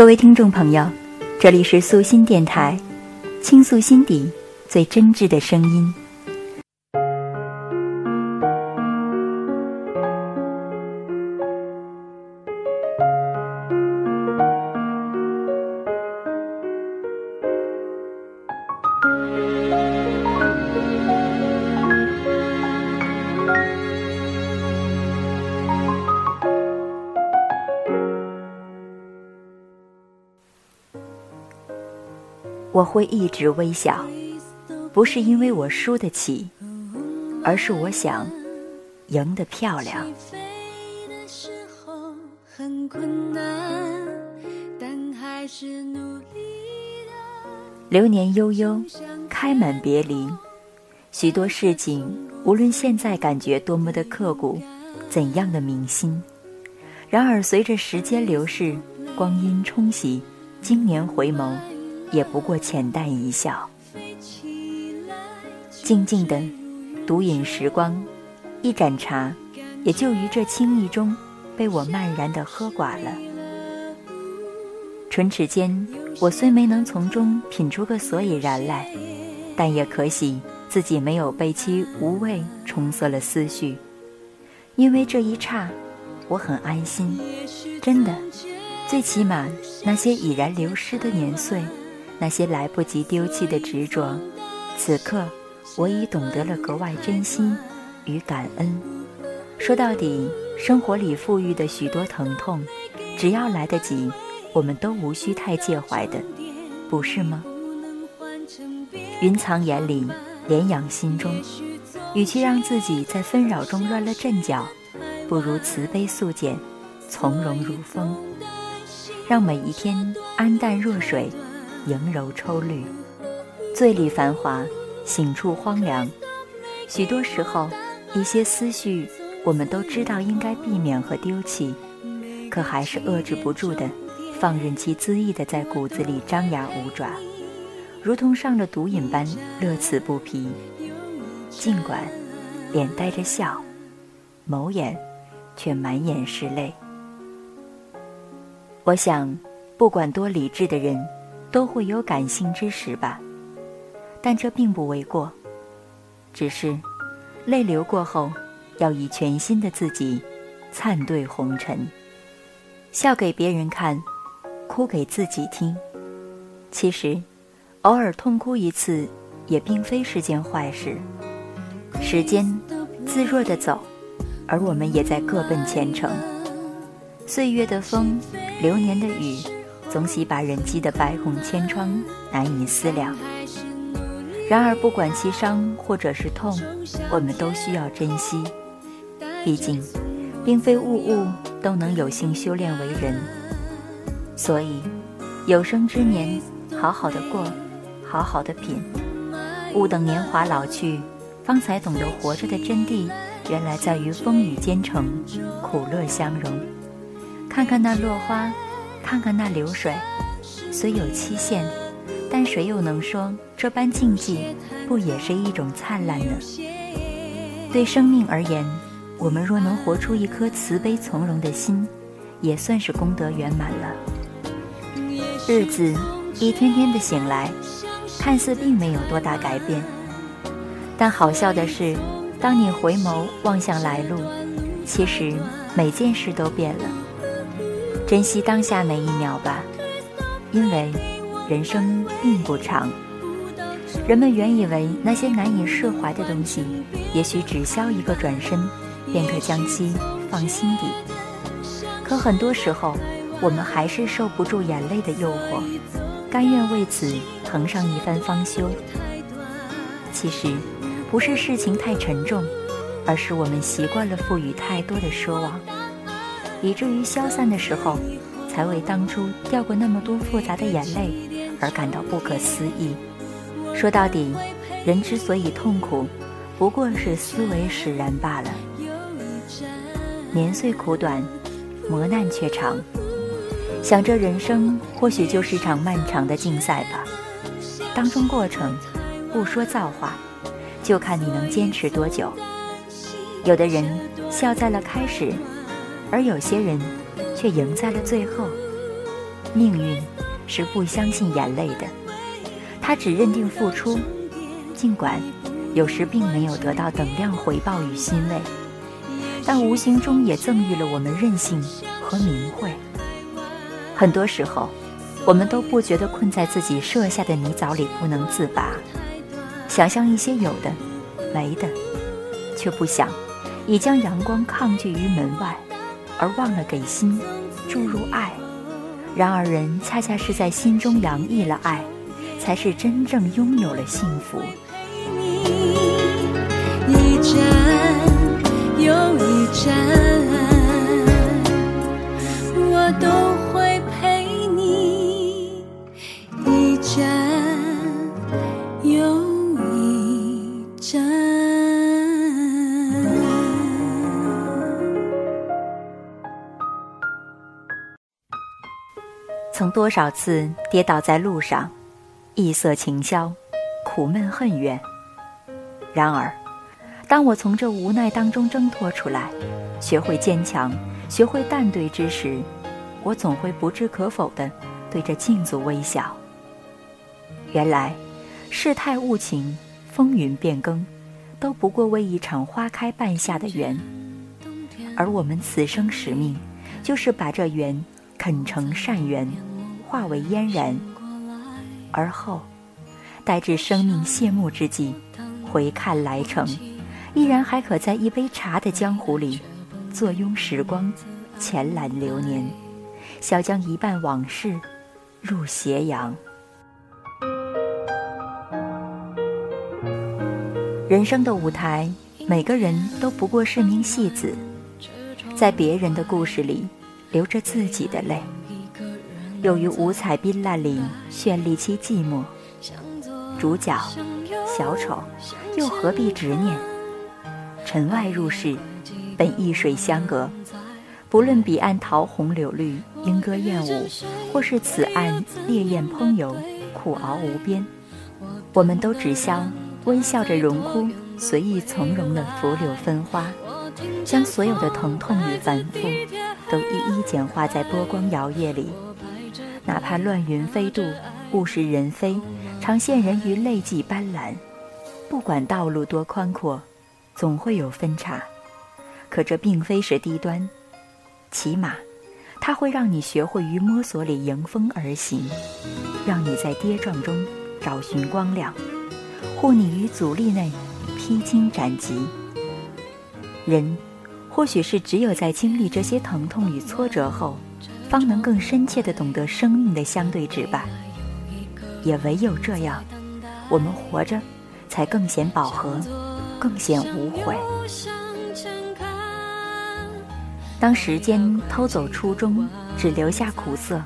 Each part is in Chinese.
各位听众朋友，这里是素心电台，倾诉心底最真挚的声音。我会一直微笑，不是因为我输得起，而是我想赢得漂亮。流年悠悠，开满别离，许多事情，无论现在感觉多么的刻骨，怎样的铭心，然而随着时间流逝，光阴冲洗，经年回眸。也不过浅淡一笑，静静的独饮时光，一盏茶，也就于这轻易中被我漫然的喝寡了。唇齿间，我虽没能从中品出个所以然来，但也可喜自己没有被其无味冲塞了思绪，因为这一刹，我很安心。真的，最起码那些已然流失的年岁。那些来不及丢弃的执着，此刻我已懂得了格外珍惜与感恩。说到底，生活里富裕的许多疼痛，只要来得及，我们都无需太介怀的，不是吗？云藏眼里，莲养心中。与其让自己在纷扰中乱了阵脚，不如慈悲素简，从容如风，让每一天安淡若水。迎柔抽绿，醉里繁华，醒处荒凉。许多时候，一些思绪，我们都知道应该避免和丢弃，可还是遏制不住的，放任其恣意的在骨子里张牙舞爪，如同上了毒瘾般乐此不疲。尽管脸带着笑，眸眼却满眼是泪。我想，不管多理智的人。都会有感性之时吧，但这并不为过。只是，泪流过后，要以全新的自己，灿对红尘。笑给别人看，哭给自己听。其实，偶尔痛哭一次，也并非是件坏事。时间自若的走，而我们也在各奔前程。岁月的风，流年的雨。总喜把人击得百孔千疮，难以思量。然而，不管其伤或者是痛，我们都需要珍惜。毕竟，并非物物都能有幸修炼为人。所以，有生之年，好好的过，好好的品。勿等年华老去，方才懂得活着的真谛，原来在于风雨兼程，苦乐相融。看看那落花。看看那流水，虽有期限，但谁又能说这般静寂不也是一种灿烂呢？对生命而言，我们若能活出一颗慈悲从容的心，也算是功德圆满了。日子一天天的醒来，看似并没有多大改变，但好笑的是，当你回眸望向来路，其实每件事都变了。珍惜当下每一秒吧，因为人生并不长。人们原以为那些难以释怀的东西，也许只消一个转身，便可将其放心底。可很多时候，我们还是受不住眼泪的诱惑，甘愿为此腾上一番方休。其实，不是事情太沉重，而是我们习惯了赋予太多的奢望。以至于消散的时候，才为当初掉过那么多复杂的眼泪而感到不可思议。说到底，人之所以痛苦，不过是思维使然罢了。年岁苦短，磨难却长。想这人生或许就是场漫长的竞赛吧。当中过程，不说造化，就看你能坚持多久。有的人笑在了开始。而有些人却赢在了最后。命运是不相信眼泪的，他只认定付出，尽管有时并没有得到等量回报与欣慰，但无形中也赠予了我们任性和明慧。很多时候，我们都不觉得困在自己设下的泥沼里不能自拔，想象一些有的、没的，却不想已将阳光抗拒于门外，而忘了给心注入爱。然而，人恰恰是在心中洋溢了爱，才是真正拥有了幸福。一站又一站，我都多少次跌倒在路上，异色情消，苦闷恨怨。然而，当我从这无奈当中挣脱出来，学会坚强，学会淡对之时，我总会不置可否地对着镜子微笑。原来，世态物情，风云变更，都不过为一场花开半夏的缘。而我们此生使命，就是把这缘啃成善缘。化为嫣然，而后，待至生命谢幕之际，回看来程，依然还可在一杯茶的江湖里，坐拥时光，浅览流年，小将一半往事，入斜阳。人生的舞台，每个人都不过是名戏子，在别人的故事里，流着自己的泪。又于五彩缤烂里绚丽其寂寞，主角小丑又何必执念？尘外入世，本易水相隔。不论彼岸桃红柳绿，莺歌燕舞，或是此岸烈焰烹油，苦熬无边，我们都只消微笑着荣枯，随意从容的拂柳分花，将所有的疼痛与繁复，都一一简化在波光摇曳里。哪怕乱云飞渡，物是人非，常陷人于泪迹斑斓。不管道路多宽阔，总会有分岔。可这并非是低端，起码，它会让你学会于摸索里迎风而行，让你在跌撞中找寻光亮，护你于阻力内披荆斩棘。人，或许是只有在经历这些疼痛与挫折后。方能更深切地懂得生命的相对值吧。也唯有这样，我们活着才更显饱和，更显无悔。当时间偷走初衷，只留下苦涩，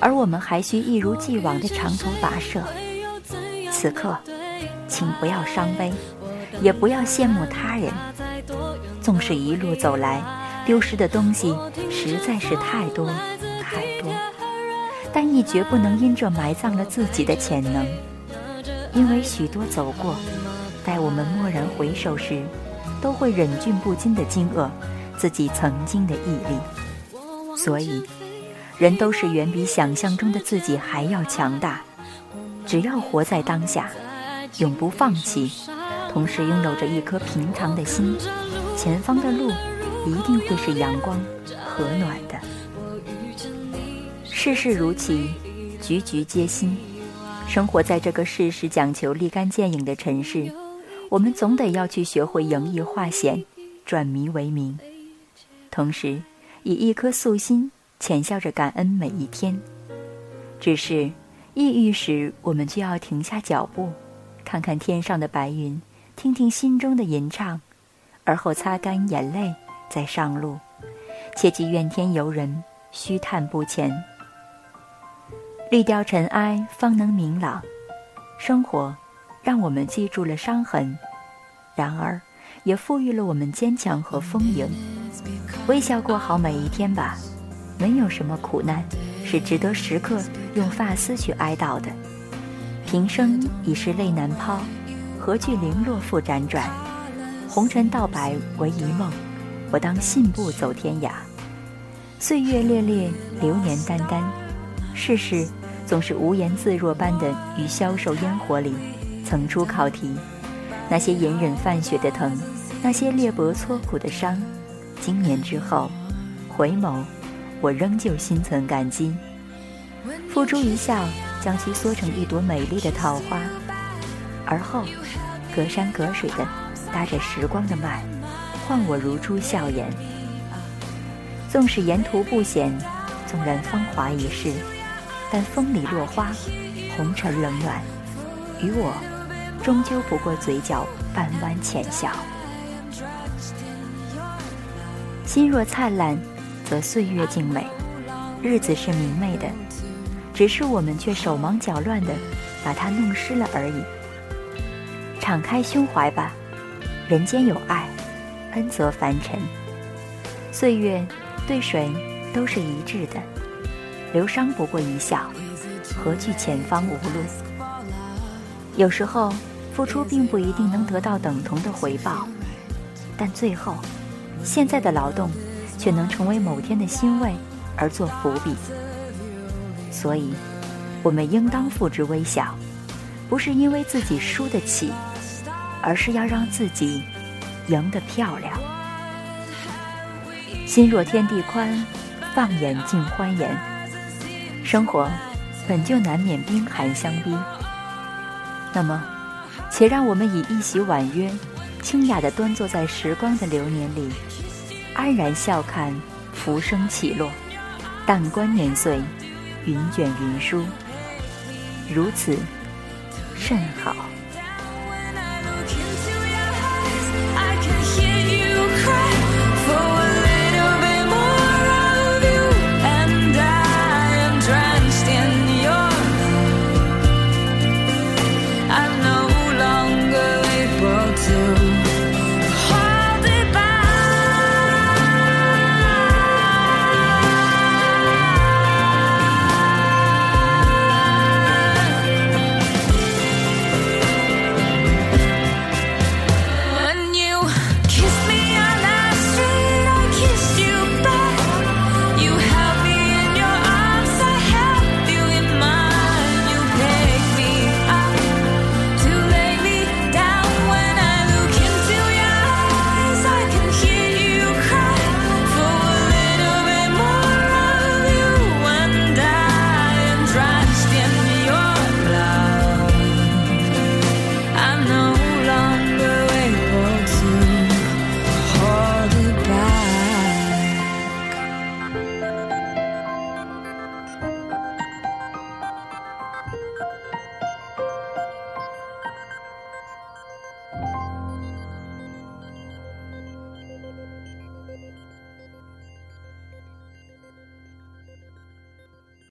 而我们还需一如既往的长途跋涉。此刻，请不要伤悲，也不要羡慕他人。纵使一路走来。丢失的东西实在是太多太多，但亦绝不能因这埋葬了自己的潜能。因为许多走过，待我们蓦然回首时，都会忍俊不禁的惊愕自己曾经的毅力。所以，人都是远比想象中的自己还要强大。只要活在当下，永不放弃，同时拥有着一颗平常的心，前方的路。一定会是阳光和暖的。世事如棋，局局皆新。生活在这个事事讲求立竿见影的城市，我们总得要去学会迎易化险，转迷为明，同时以一颗素心，浅笑着感恩每一天。只是抑郁时，我们就要停下脚步，看看天上的白云，听听心中的吟唱，而后擦干眼泪。再上路，切忌怨天尤人，虚叹不前。滤掉尘埃，方能明朗。生活让我们记住了伤痕，然而也赋予了我们坚强和丰盈。微笑过好每一天吧，没有什么苦难是值得时刻用发丝去哀悼的。平生已是泪难抛，何惧零落复辗转？红尘道白为一梦。我当信步走天涯，岁月烈烈，流年淡淡，世事总是无言自若般的于消瘦烟火里层出考题。那些隐忍泛血的疼，那些裂帛挫骨的伤，经年之后，回眸，我仍旧心存感激。付诸一笑，将其缩成一朵美丽的桃花，而后，隔山隔水的搭着时光的脉，唤我如初笑颜。纵使沿途不险，纵然芳华一世，但风里落花，红尘冷暖，与我，终究不过嘴角半弯浅笑。心若灿烂，则岁月静美，日子是明媚的。只是我们却手忙脚乱的把它弄湿了而已。敞开胸怀吧，人间有爱，恩泽凡尘。岁月对谁都是一致的，流伤不过一笑，何惧前方无路？有时候付出并不一定能得到等同的回报，但最后，现在的劳动却能成为某天的欣慰而做伏笔。所以，我们应当付之微笑，不是因为自己输得起，而是要让自己赢得漂亮。心若天地宽，放眼尽欢颜。生活本就难免冰寒相逼，那么，且让我们以一袭婉约、清雅的端坐在时光的流年里，安然笑看浮生起落，淡观年岁。云卷云舒，如此甚好。